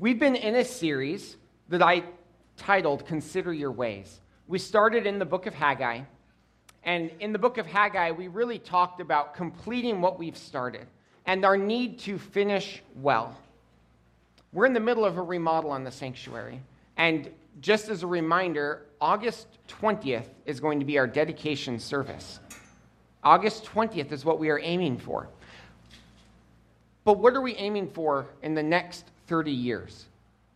We've been in a series that I titled Consider Your Ways. We started in the book of Haggai, and in the book of Haggai, we really talked about completing what we've started and our need to finish well. We're in the middle of a remodel on the sanctuary, and just as a reminder, August 20th is going to be our dedication service. August 20th is what we are aiming for. But what are we aiming for in the next 30 years?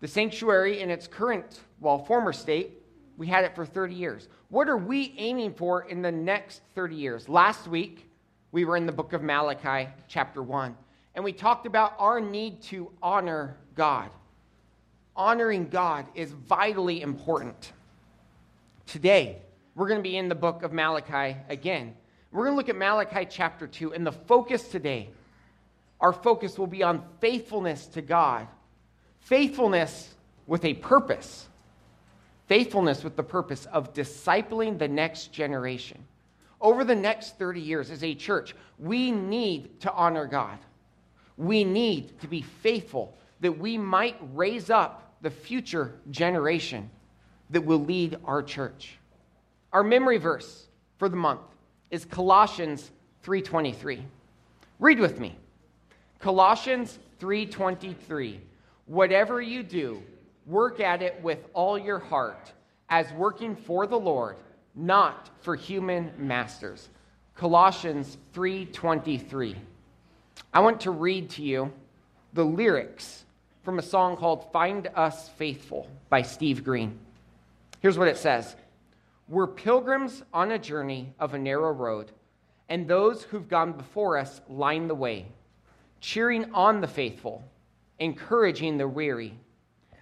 The sanctuary, in its current, well, former state, we had it for 30 years. What are we aiming for in the next 30 years? Last week, we were in the book of Malachi, chapter 1, and we talked about our need to honor God. Honoring God is vitally important. Today, we're going to be in the book of Malachi again. We're going to look at Malachi chapter 2, and the focus today, our focus will be on faithfulness to God. Faithfulness with a purpose. Faithfulness with the purpose of discipling the next generation. Over the next 30 years, as a church, we need to honor God. We need to be faithful that we might raise up the future generation that will lead our church. Our memory verse for the month is Colossians 3:23. Read with me. Colossians 3:23. Whatever you do, work at it with all your heart, as working for the Lord, not for human masters. Colossians 3:23. I want to read to you the lyrics from a song called Find Us Faithful by Steve Green. Here's what it says We're pilgrims on a journey of a narrow road, and those who've gone before us line the way, cheering on the faithful, encouraging the weary.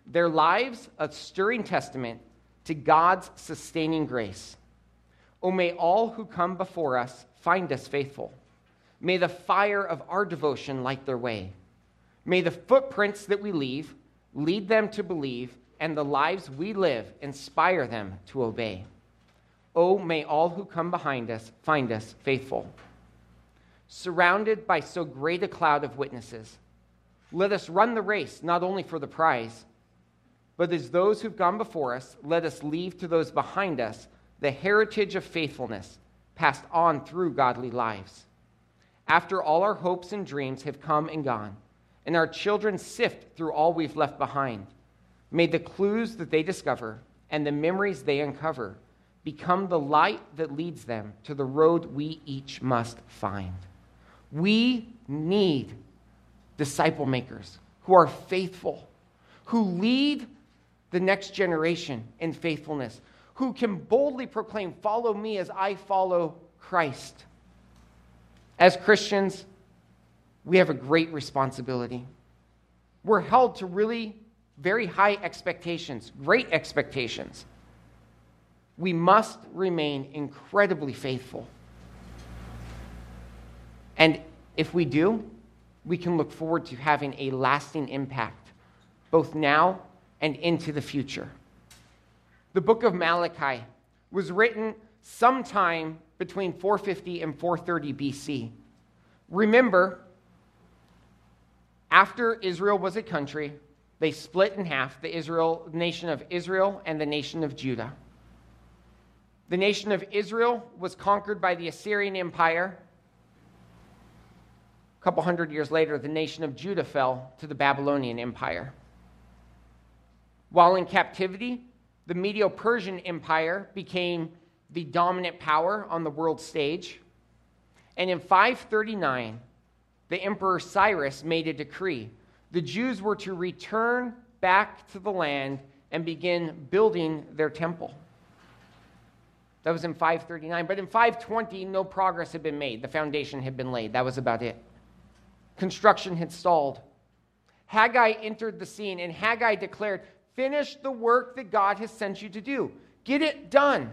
Their lives a stirring testament to God's sustaining grace. Oh, may all who come before us find us faithful. May the fire of our devotion light their way. May the footprints that we leave lead them to believe and the lives we live inspire them to obey. Oh, may all who come behind us find us faithful. Surrounded by so great a cloud of witnesses, let us run the race not only for the prize, but as those who've gone before us, let us leave to those behind us the heritage of faithfulness passed on through godly lives. After all our hopes and dreams have come and gone, and our children sift through all we've left behind, May the clues that they discover and the memories they uncover become the light that leads them to the road we each must find. We need disciple makers who are faithful, who lead the next generation in faithfulness, who can boldly proclaim, Follow me as I follow Christ. As Christians, we have a great responsibility. We're held to really very high expectations, great expectations. We must remain incredibly faithful. And if we do, we can look forward to having a lasting impact, both now and into the future. The book of Malachi was written sometime between 450 and 430 BC. Remember, after Israel was a country, they split in half the Israel, nation of Israel and the nation of Judah. The nation of Israel was conquered by the Assyrian Empire. A couple hundred years later, the nation of Judah fell to the Babylonian Empire. While in captivity, the Medo Persian Empire became the dominant power on the world stage. And in 539, the Emperor Cyrus made a decree the Jews were to return back to the land and begin building their temple. That was in 539. But in 520, no progress had been made. The foundation had been laid. That was about it. Construction had stalled. Haggai entered the scene, and Haggai declared, Finish the work that God has sent you to do. Get it done.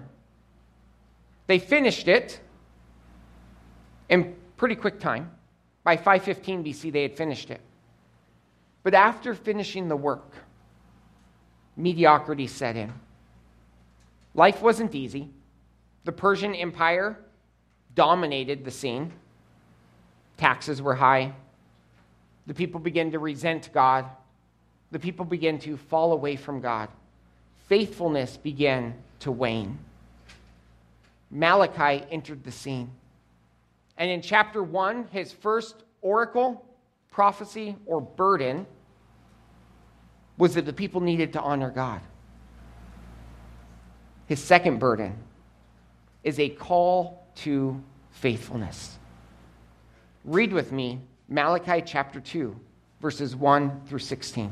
They finished it in pretty quick time. By 515 BC, they had finished it. But after finishing the work, mediocrity set in. Life wasn't easy. The Persian Empire dominated the scene. Taxes were high. The people began to resent God. the people began to fall away from God. Faithfulness began to wane. Malachi entered the scene. And in chapter 1, his first oracle, prophecy, or burden was that the people needed to honor God. His second burden is a call to faithfulness. Read with me Malachi chapter 2, verses 1 through 16.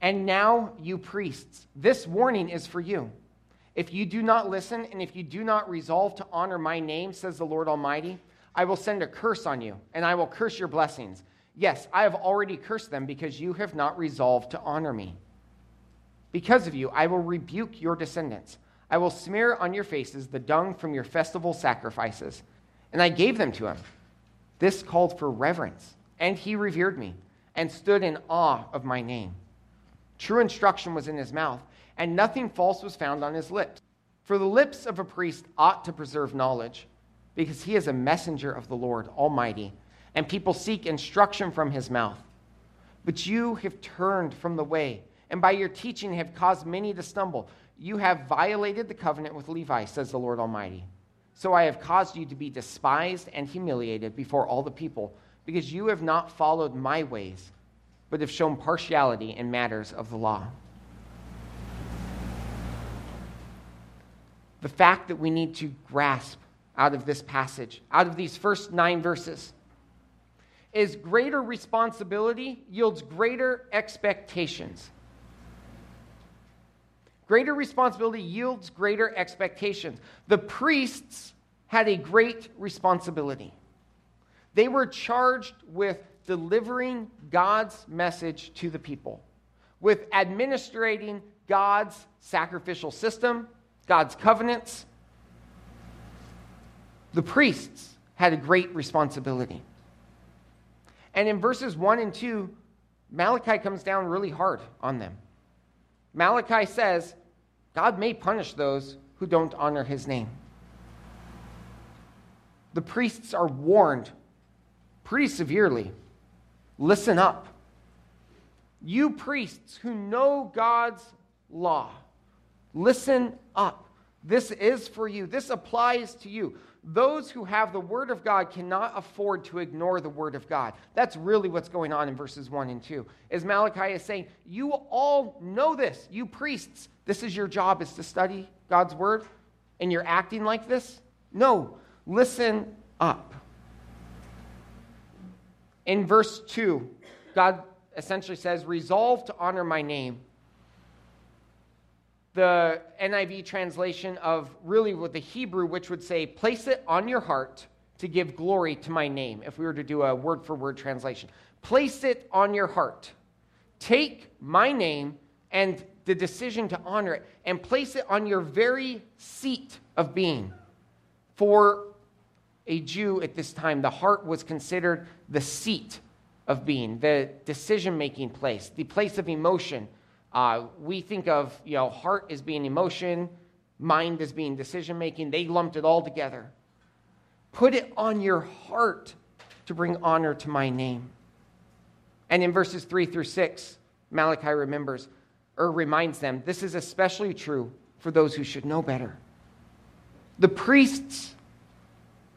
And now, you priests, this warning is for you. If you do not listen and if you do not resolve to honor my name, says the Lord Almighty, I will send a curse on you, and I will curse your blessings. Yes, I have already cursed them because you have not resolved to honor me. Because of you, I will rebuke your descendants. I will smear on your faces the dung from your festival sacrifices. And I gave them to him. This called for reverence, and he revered me and stood in awe of my name. True instruction was in his mouth, and nothing false was found on his lips. For the lips of a priest ought to preserve knowledge, because he is a messenger of the Lord Almighty, and people seek instruction from his mouth. But you have turned from the way, and by your teaching have caused many to stumble. You have violated the covenant with Levi, says the Lord Almighty. So I have caused you to be despised and humiliated before all the people, because you have not followed my ways but have shown partiality in matters of the law. The fact that we need to grasp out of this passage, out of these first nine verses, is greater responsibility yields greater expectations. Greater responsibility yields greater expectations. The priests had a great responsibility. They were charged with delivering God's message to the people, with administrating God's sacrificial system, God's covenants. The priests had a great responsibility. And in verses 1 and 2, Malachi comes down really hard on them. Malachi says, God may punish those who don't honor his name. The priests are warned pretty severely Listen up. You priests who know God's law, listen up. This is for you. This applies to you. Those who have the Word of God cannot afford to ignore the Word of God. That's really what's going on in verses 1 and 2. As Malachi is saying, you all know this. You priests, this is your job, is to study God's Word, and you're acting like this? No. Listen up. In verse 2, God essentially says, Resolve to honor my name. The NIV translation of really with the Hebrew, which would say, Place it on your heart to give glory to my name, if we were to do a word for word translation. Place it on your heart. Take my name and the decision to honor it and place it on your very seat of being. For a Jew at this time, the heart was considered the seat of being, the decision making place, the place of emotion. Uh, we think of you know heart as being emotion, mind as being decision making. They lumped it all together. Put it on your heart to bring honor to my name. And in verses three through six, Malachi remembers or reminds them this is especially true for those who should know better. The priests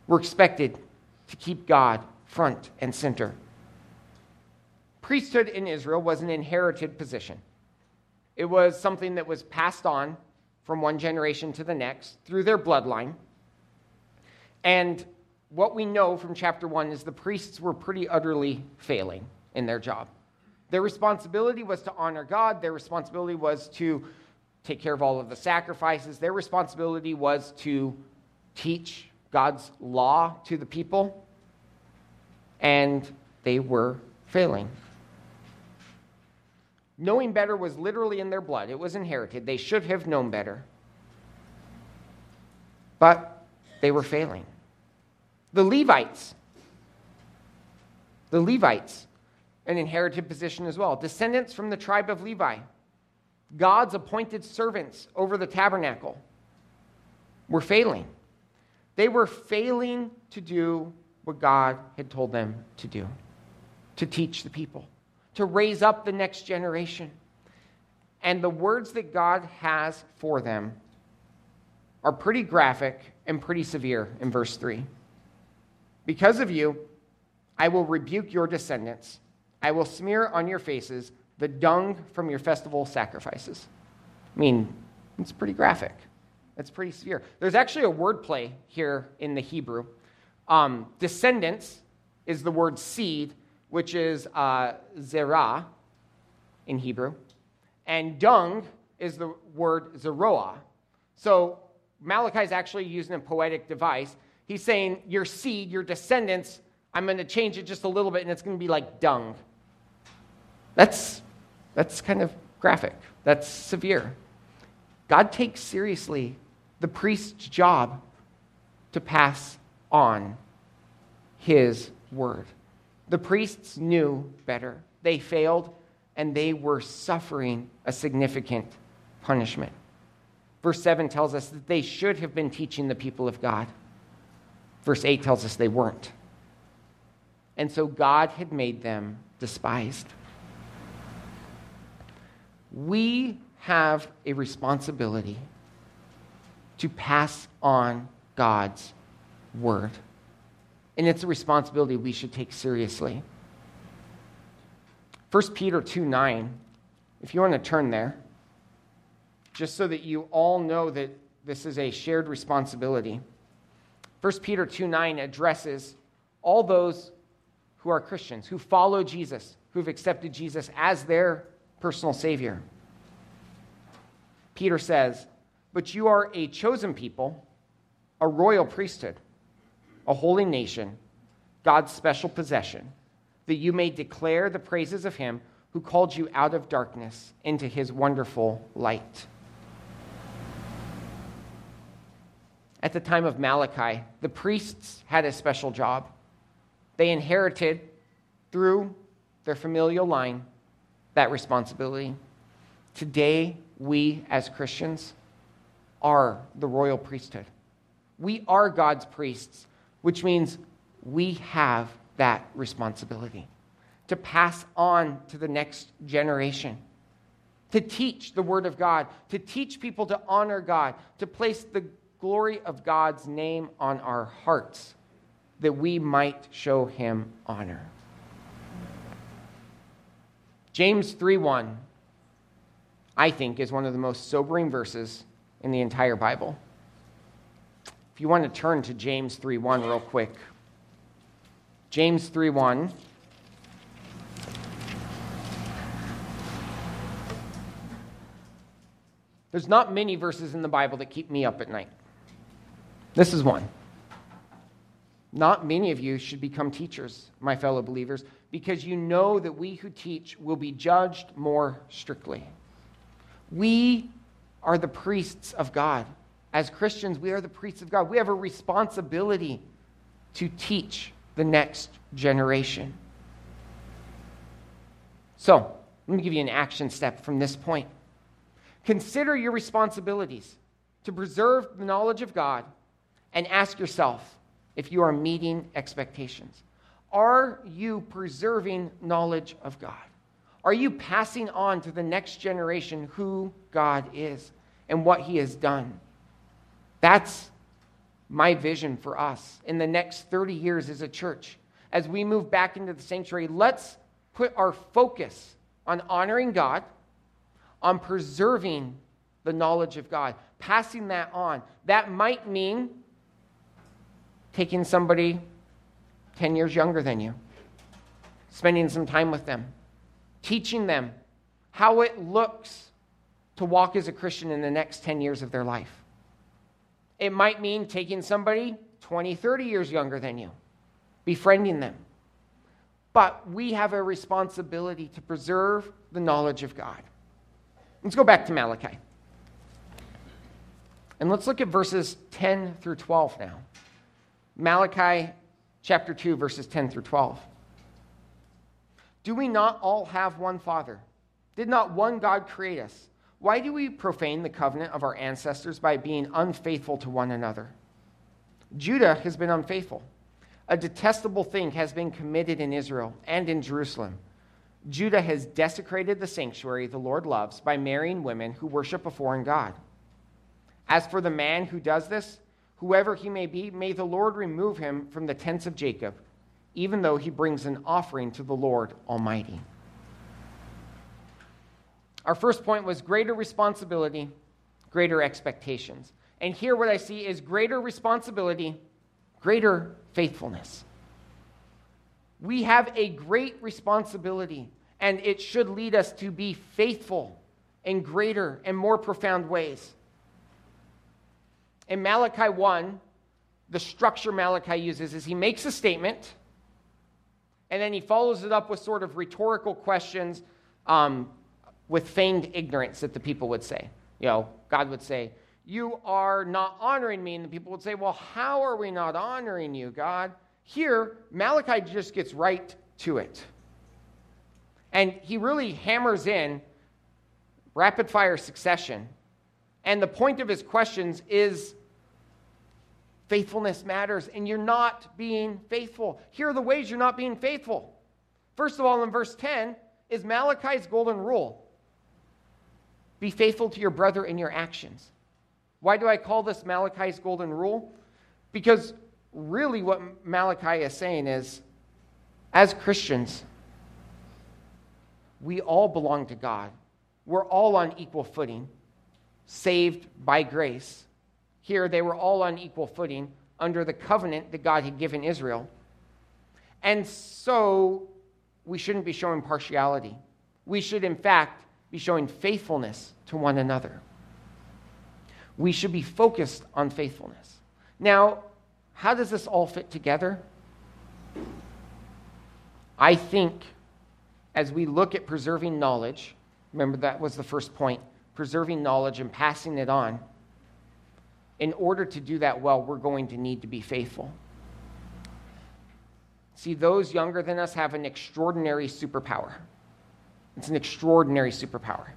were expected to keep God front and center. Priesthood in Israel was an inherited position. It was something that was passed on from one generation to the next through their bloodline. And what we know from chapter 1 is the priests were pretty utterly failing in their job. Their responsibility was to honor God, their responsibility was to take care of all of the sacrifices, their responsibility was to teach God's law to the people, and they were failing. Knowing better was literally in their blood, it was inherited. They should have known better. But they were failing. The Levites, the Levites, an inherited position as well, descendants from the tribe of Levi, God's appointed servants over the tabernacle, were failing. They were failing to do what God had told them to do. to teach the people, to raise up the next generation. And the words that God has for them are pretty graphic and pretty severe in verse 3. Because of you, I will rebuke your descendants. I will smear on your faces the dung from your festival sacrifices. I mean, it's pretty graphic. It's pretty severe. There's actually a wordplay here in the Hebrew. Um, descendants is the word seed, which is uh, zerah in Hebrew, and dung is the word zeroah. So Malachi is actually using a poetic device. He's saying, Your seed, your descendants, I'm going to change it just a little bit, and it's going to be like dung. That's, that's kind of graphic, that's severe. God takes seriously the priest's job to pass on his word. The priests knew better. They failed and they were suffering a significant punishment. Verse 7 tells us that they should have been teaching the people of God. Verse 8 tells us they weren't. And so God had made them despised. We have a responsibility to pass on God's word. And it's a responsibility we should take seriously. 1 Peter 2 9, if you want to turn there, just so that you all know that this is a shared responsibility. 1 Peter 2 9 addresses all those who are Christians, who follow Jesus, who've accepted Jesus as their personal Savior. Peter says, But you are a chosen people, a royal priesthood, a holy nation, God's special possession, that you may declare the praises of him who called you out of darkness into his wonderful light. At the time of Malachi, the priests had a special job. They inherited through their familial line that responsibility. Today, we as Christians are the royal priesthood. We are God's priests, which means we have that responsibility to pass on to the next generation, to teach the Word of God, to teach people to honor God, to place the glory of God's name on our hearts, that we might show Him honor. James 3 1 I think, is one of the most sobering verses in the entire Bible. You want to turn to James 3:1 real quick. James 3:1 There's not many verses in the Bible that keep me up at night. This is one. Not many of you should become teachers, my fellow believers, because you know that we who teach will be judged more strictly. We are the priests of God. As Christians, we are the priests of God. We have a responsibility to teach the next generation. So, let me give you an action step from this point. Consider your responsibilities to preserve the knowledge of God and ask yourself if you are meeting expectations. Are you preserving knowledge of God? Are you passing on to the next generation who God is and what He has done? That's my vision for us in the next 30 years as a church. As we move back into the sanctuary, let's put our focus on honoring God, on preserving the knowledge of God, passing that on. That might mean taking somebody 10 years younger than you, spending some time with them teaching them how it looks to walk as a Christian in the next 10 years of their life. It might mean taking somebody 20, 30 years younger than you, befriending them. But we have a responsibility to preserve the knowledge of God. Let's go back to Malachi. And let's look at verses 10 through 12 now. Malachi chapter 2, verses 10 through 12. Do we not all have one Father? Did not one God create us? Why do we profane the covenant of our ancestors by being unfaithful to one another? Judah has been unfaithful. a detestable thing has been committed in Israel and in Jerusalem. Judah has desecrated the sanctuary the Lord loves by marrying women who worship a foreign God. As for the man who does this, whoever he may be, may the Lord remove him from the tents of Jacob, even though he brings an offering to the Lord Almighty. Our first point was greater responsibility, greater expectations. And here, what I see is greater responsibility, greater faithfulness. We have a great responsibility, and it should lead us to be faithful in greater and more profound ways. In Malachi 1, the structure Malachi uses is he makes a statement, and then he follows it up with sort of rhetorical questions um, with feigned ignorance that the people would say. You know, God would say, You are not honoring me. And the people would say, Well, how are we not honoring you, God? Here, Malachi just gets right to it. And he really hammers in rapid fire succession. And the point of his questions is faithfulness matters, and you're not being faithful. Here are the ways you're not being faithful. First of all, in verse 10 is Malachi's golden rule be faithful to your brother in your actions. Why do I call this Malachi's golden rule? Because really what Malachi is saying is as Christians, we all belong to God. We're all on equal footing, saved by grace. Here, they were all on equal footing under the covenant that God had given Israel. And so, we shouldn't be showing partiality. We should, in fact, be showing faithfulness to one another. We should be focused on faithfulness. Now, how does this all fit together? I think as we look at preserving knowledge, remember that was the first point preserving knowledge and passing it on. In order to do that well, we're going to need to be faithful. See, those younger than us have an extraordinary superpower. It's an extraordinary superpower.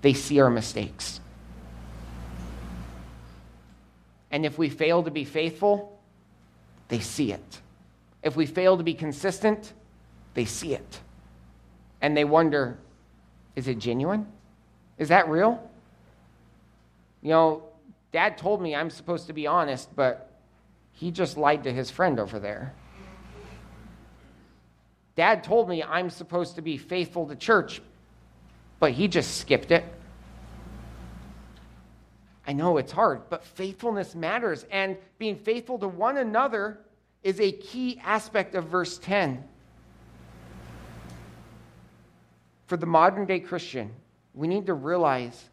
They see our mistakes. And if we fail to be faithful, they see it. If we fail to be consistent, they see it. And they wonder is it genuine? Is that real? You know, dad told me I'm supposed to be honest, but he just lied to his friend over there. Dad told me I'm supposed to be faithful to church, but he just skipped it. I know it's hard, but faithfulness matters. And being faithful to one another is a key aspect of verse 10. For the modern day Christian, we need to realize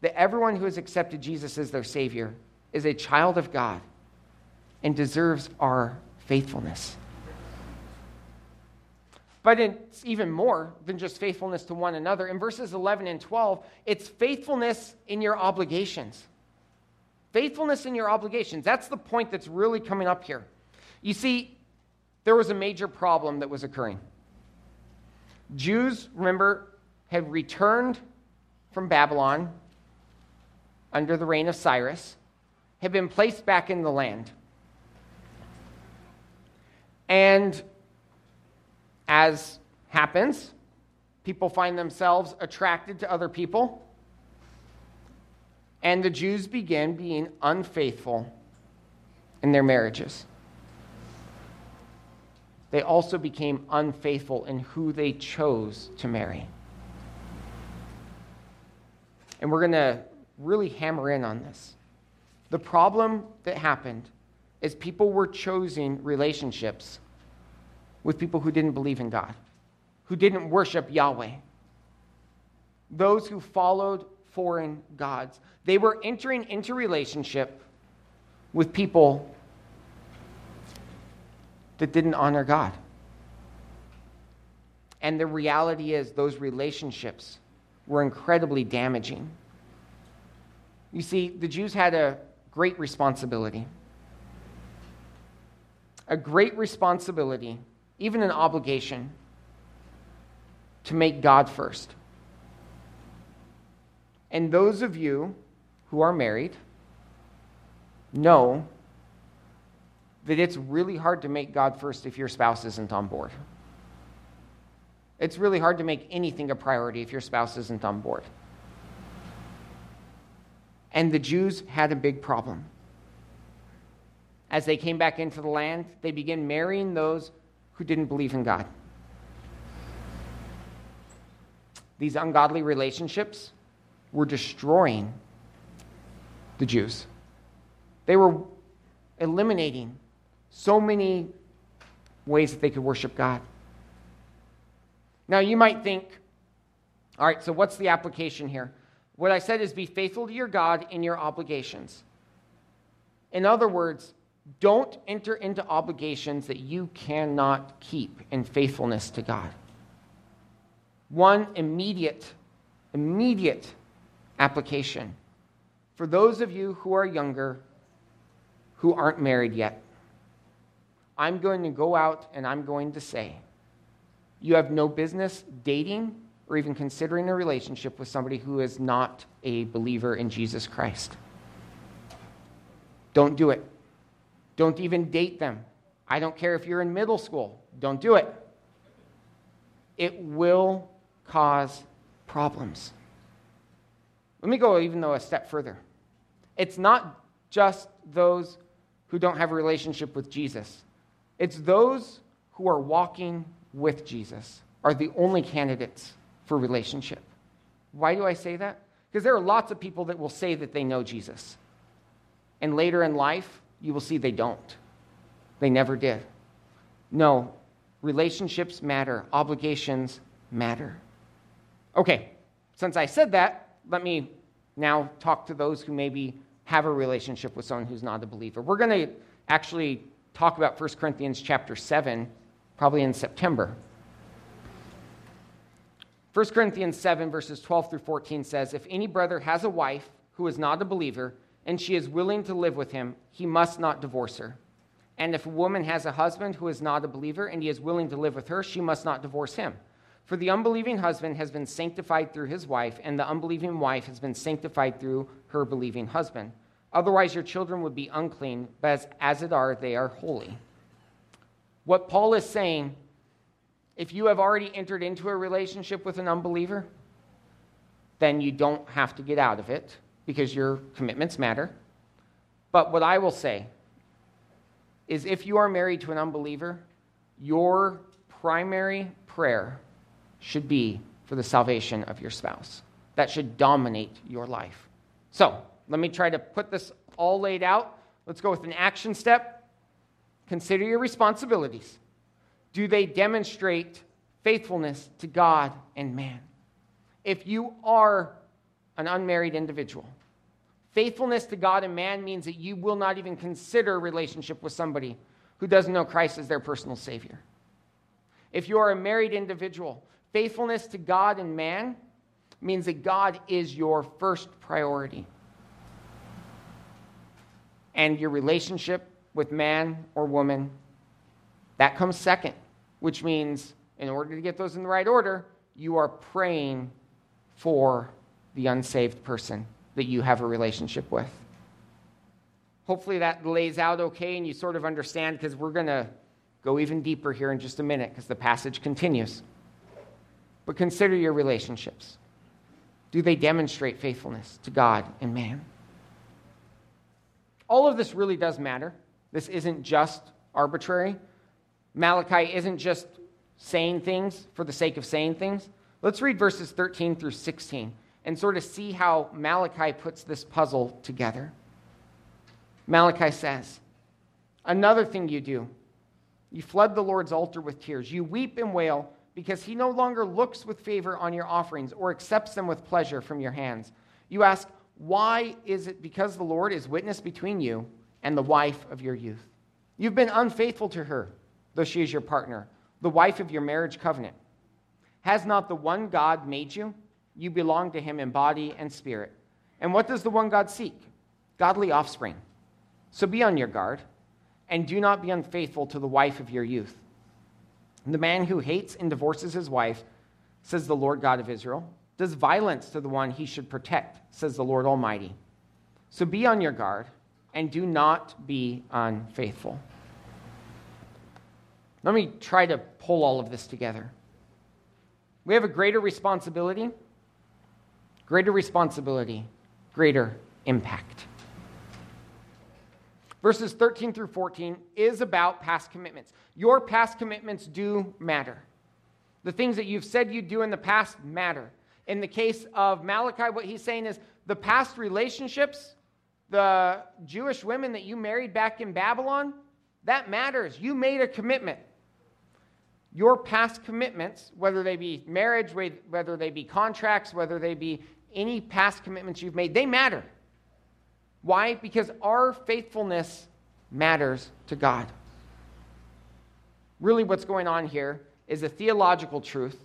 that everyone who has accepted Jesus as their Savior is a child of God and deserves our faithfulness. But it's even more than just faithfulness to one another. In verses 11 and 12, it's faithfulness in your obligations. Faithfulness in your obligations. That's the point that's really coming up here. You see, there was a major problem that was occurring. Jews, remember, had returned from Babylon under the reign of Cyrus, had been placed back in the land. And as happens, people find themselves attracted to other people. And the Jews begin being unfaithful in their marriages. They also became unfaithful in who they chose to marry. And we're going to really hammer in on this. The problem that happened is people were choosing relationships with people who didn't believe in God, who didn't worship Yahweh, those who followed foreign gods. They were entering into relationship with people that didn't honor God. And the reality is, those relationships were incredibly damaging. You see, the Jews had a great responsibility. A great responsibility, even an obligation, to make God first. And those of you who are married know that it's really hard to make God first if your spouse isn't on board. It's really hard to make anything a priority if your spouse isn't on board. And the Jews had a big problem. As they came back into the land, they began marrying those who didn't believe in God. These ungodly relationships were destroying the Jews. They were eliminating so many ways that they could worship God. Now, you might think, all right, so what's the application here? What I said is be faithful to your God in your obligations. In other words, don't enter into obligations that you cannot keep in faithfulness to God. One immediate, immediate application for those of you who are younger who aren't married yet. I'm going to go out and I'm going to say, you have no business dating or even considering a relationship with somebody who is not a believer in Jesus Christ. Don't do it. Don't even date them. I don't care if you're in middle school. Don't do it. It will cause problems. Let me go even though a step further. It's not just those who don't have a relationship with Jesus. It's those who are walking with Jesus are the only candidates for relationship. Why do I say that? Because there are lots of people that will say that they know Jesus. And later in life, you will see they don't. They never did. No, relationships matter, obligations matter. Okay, since I said that, let me now talk to those who maybe have a relationship with someone who's not a believer. We're going to actually talk about 1 Corinthians chapter 7 probably in September. 1 Corinthians 7, verses 12 through 14 says If any brother has a wife who is not a believer, and she is willing to live with him, he must not divorce her. And if a woman has a husband who is not a believer, and he is willing to live with her, she must not divorce him. For the unbelieving husband has been sanctified through his wife, and the unbelieving wife has been sanctified through her believing husband. Otherwise, your children would be unclean, but as, as it are, they are holy. What Paul is saying, if you have already entered into a relationship with an unbeliever, then you don't have to get out of it because your commitments matter. But what I will say is if you are married to an unbeliever, your primary prayer should be for the salvation of your spouse. That should dominate your life. So, let me try to put this all laid out. Let's go with an action step. Consider your responsibilities. Do they demonstrate faithfulness to God and man? If you are an unmarried individual, faithfulness to God and man means that you will not even consider a relationship with somebody who doesn't know Christ as their personal Savior. If you are a married individual, faithfulness to God and man means that God is your first priority and your relationship with man or woman, that comes second, which means in order to get those in the right order, you are praying for the unsaved person that you have a relationship with. Hopefully that lays out okay and you sort of understand because we're going to go even deeper here in just a minute because the passage continues. But consider your relationships. Do they demonstrate faithfulness to God and man? all of this really does matter. This isn't just arbitrary. Malachi isn't just saying things for the sake of saying things. Let's read verses 13 through 16 and sort of see how Malachi puts this puzzle together. Malachi says, Another thing you do, you flood the Lord's altar with tears. You weep and wail because he no longer looks with favor on your offerings or accepts them with pleasure from your hands. You ask, why is it because the Lord is witness between you and the wife of your youth? You've been unfaithful to her, though she is your partner, the wife of your marriage covenant. Has not the one God made you? You belong to him in body and spirit. And what does the one God seek? Godly offspring. So be on your guard, and do not be unfaithful to the wife of your youth. The man who hates and divorces his wife, says the Lord God of Israel, does violence to the one he should protect, says the Lord Almighty. So be on your guard and do not be unfaithful. Let me try to pull all of this together. We have a greater responsibility, greater responsibility, greater impact. Verses 13 through 14 is about past commitments. Your past commitments do matter. The things that you've said you do in the past matter. In the case of Malachi, what he's saying is the past relationships, the Jewish women that you married back in Babylon, that matters. You made a commitment. Your past commitments, whether they be marriage, whether they be contracts, whether they be any past commitments you've made, they matter. Why? Because our faithfulness matters to God. Really, what's going on here is a theological truth,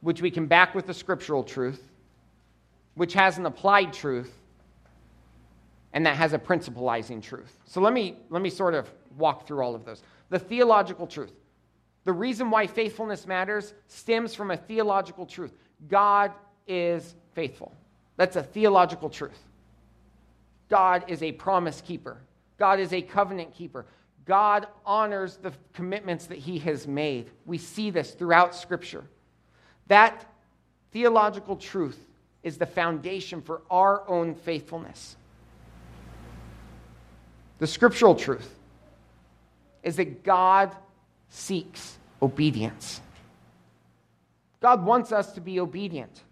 which we can back with the scriptural truth, which has an applied truth, and that has a principalizing truth. So let me, let me sort of walk through all of those. The theological truth. The reason why faithfulness matters stems from a theological truth God is faithful. That's a theological truth. God is a promise keeper, God is a covenant keeper. God honors the commitments that he has made. We see this throughout Scripture. That theological truth is the foundation for our own faithfulness. The scriptural truth is that God seeks obedience. God wants us to be obedient.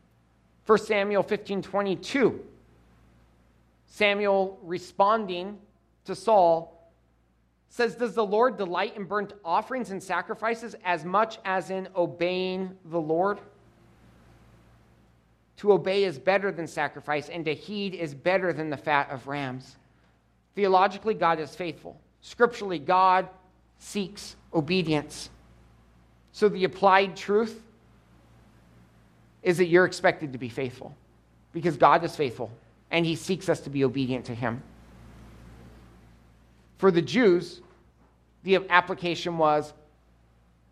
1 Samuel 15 22 Samuel responding to Saul says, Does the Lord delight in burnt offerings and sacrifices as much as in obeying the Lord? To obey is better than sacrifice, and to heed is better than the fat of rams. Theologically, God is faithful. Scripturally, God seeks obedience. So the applied truth is that you're expected to be faithful because God is faithful and he seeks us to be obedient to him. For the Jews, the application was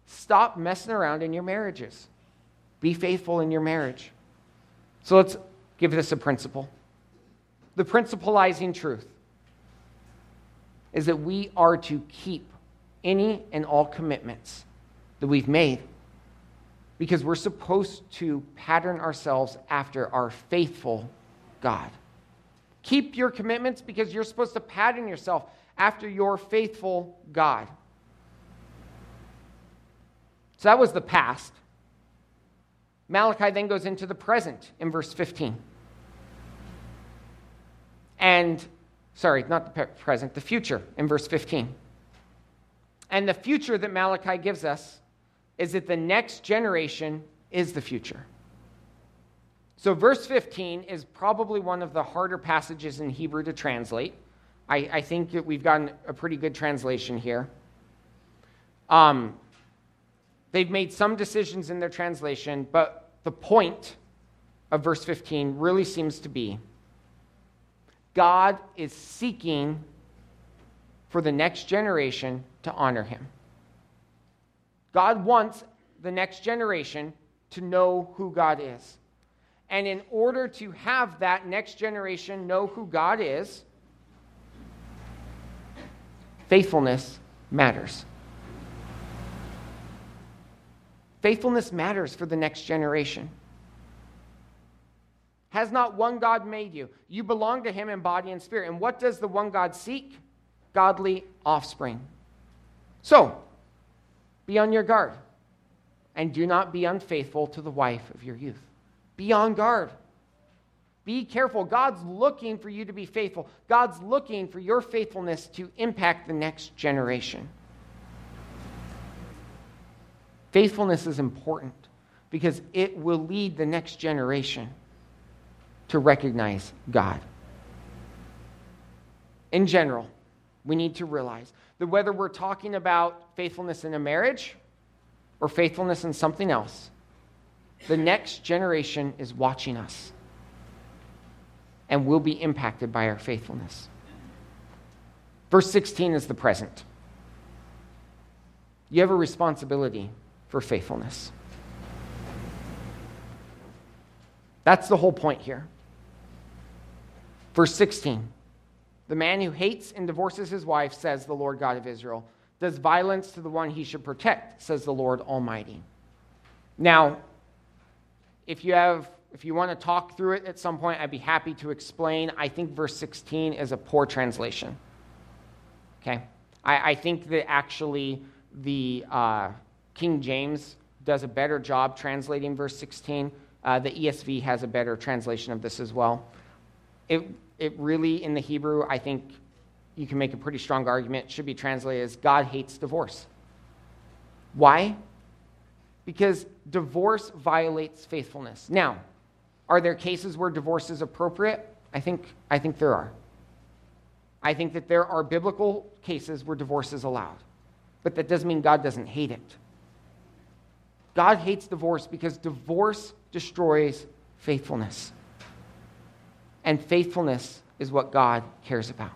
stop messing around in your marriages, be faithful in your marriage. So let's give this a principle. The principalizing truth is that we are to keep any and all commitments that we've made because we're supposed to pattern ourselves after our faithful God. Keep your commitments because you're supposed to pattern yourself after your faithful God. So that was the past. Malachi then goes into the present in verse 15. And, sorry, not the present, the future in verse 15. And the future that Malachi gives us is that the next generation is the future. So, verse 15 is probably one of the harder passages in Hebrew to translate. I, I think that we've gotten a pretty good translation here. Um, they've made some decisions in their translation, but the point of verse 15 really seems to be God is seeking for the next generation to honor him. God wants the next generation to know who God is. And in order to have that next generation know who God is, faithfulness matters. Faithfulness matters for the next generation. Has not one God made you? You belong to Him in body and spirit. And what does the one God seek? Godly offspring. So, be on your guard and do not be unfaithful to the wife of your youth. Be on guard. Be careful. God's looking for you to be faithful. God's looking for your faithfulness to impact the next generation. Faithfulness is important because it will lead the next generation to recognize God. In general, we need to realize that whether we're talking about faithfulness in a marriage or faithfulness in something else, the next generation is watching us and will be impacted by our faithfulness. Verse 16 is the present. You have a responsibility for faithfulness. That's the whole point here. Verse 16 The man who hates and divorces his wife, says the Lord God of Israel, does violence to the one he should protect, says the Lord Almighty. Now, if you have if you want to talk through it at some point, I'd be happy to explain. I think verse 16 is a poor translation. Okay? I, I think that actually the uh, King James does a better job translating verse 16. Uh, the ESV has a better translation of this as well. It, it really, in the Hebrew, I think you can make a pretty strong argument, should be translated as God hates divorce. Why? Because divorce violates faithfulness. Now, are there cases where divorce is appropriate? I think, I think there are. I think that there are biblical cases where divorce is allowed, but that doesn't mean God doesn't hate it. God hates divorce because divorce destroys faithfulness. And faithfulness is what God cares about.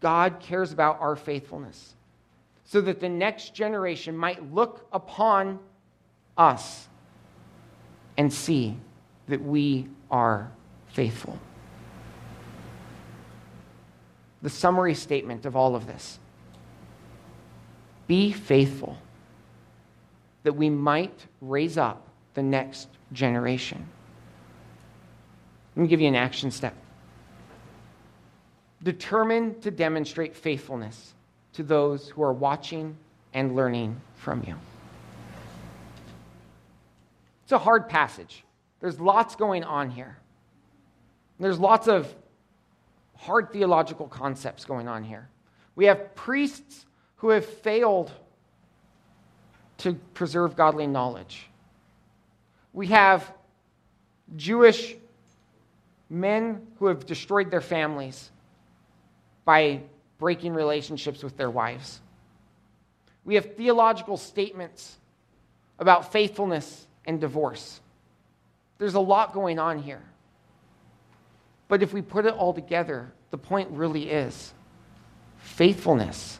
God cares about our faithfulness so that the next generation might look upon us and see that we are faithful. The summary statement of all of this be faithful that we might raise up the next generation. Let me give you an action step. Determine to demonstrate faithfulness to those who are watching and learning from you. It's a hard passage. There's lots going on here. There's lots of hard theological concepts going on here. We have priests who have failed to preserve godly knowledge. We have Jewish men who have destroyed their families by breaking relationships with their wives. We have theological statements about faithfulness and divorce. There's a lot going on here. But if we put it all together, the point really is faithfulness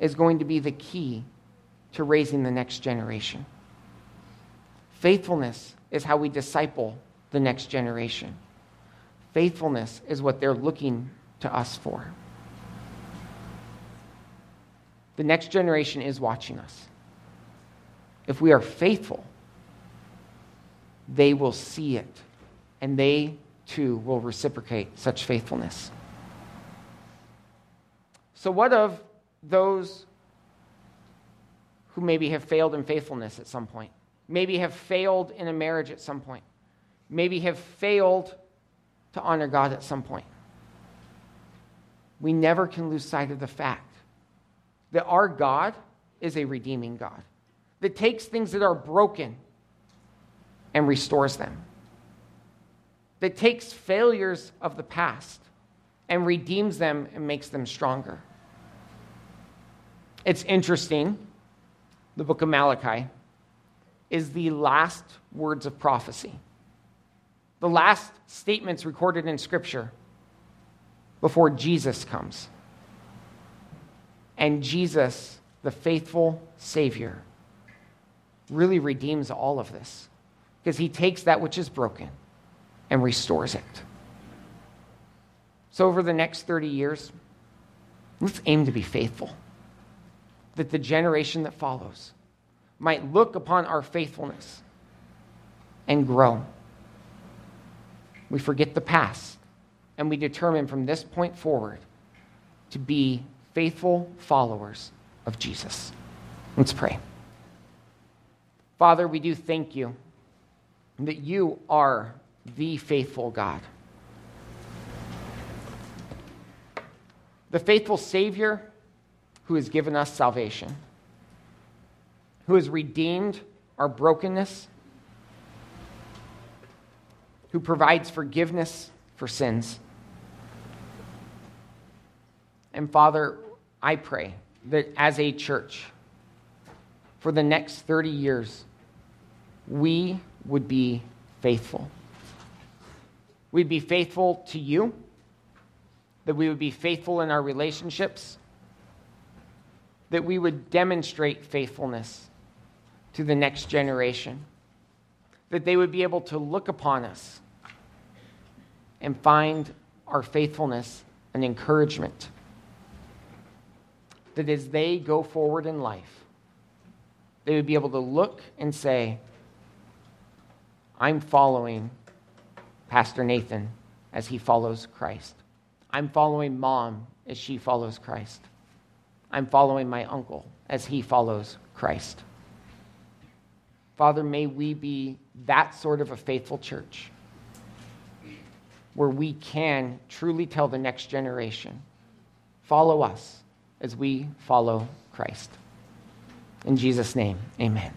is going to be the key to raising the next generation. Faithfulness is how we disciple the next generation. Faithfulness is what they're looking to us for. The next generation is watching us. If we are faithful, they will see it, and they too will reciprocate such faithfulness. So, what of those who maybe have failed in faithfulness at some point? Maybe have failed in a marriage at some point? Maybe have failed to honor God at some point? We never can lose sight of the fact that our God is a redeeming God that takes things that are broken and restores them, that takes failures of the past and redeems them and makes them stronger. It's interesting, the book of Malachi is the last words of prophecy, the last statements recorded in Scripture before Jesus comes. And Jesus, the faithful Savior, really redeems all of this because he takes that which is broken and restores it. So, over the next 30 years, let's aim to be faithful, that the generation that follows might look upon our faithfulness and grow. We forget the past, and we determine from this point forward to be faithful followers of Jesus. Let's pray. Father, we do thank you that you are the faithful God. The faithful Savior who has given us salvation, who has redeemed our brokenness, who provides forgiveness for sins. And Father, I pray that as a church, for the next 30 years, we would be faithful. We'd be faithful to you, that we would be faithful in our relationships, that we would demonstrate faithfulness to the next generation, that they would be able to look upon us and find our faithfulness an encouragement. that as they go forward in life, they would be able to look and say, I'm following Pastor Nathan as he follows Christ. I'm following mom as she follows Christ. I'm following my uncle as he follows Christ. Father, may we be that sort of a faithful church where we can truly tell the next generation follow us as we follow Christ. In Jesus' name, amen.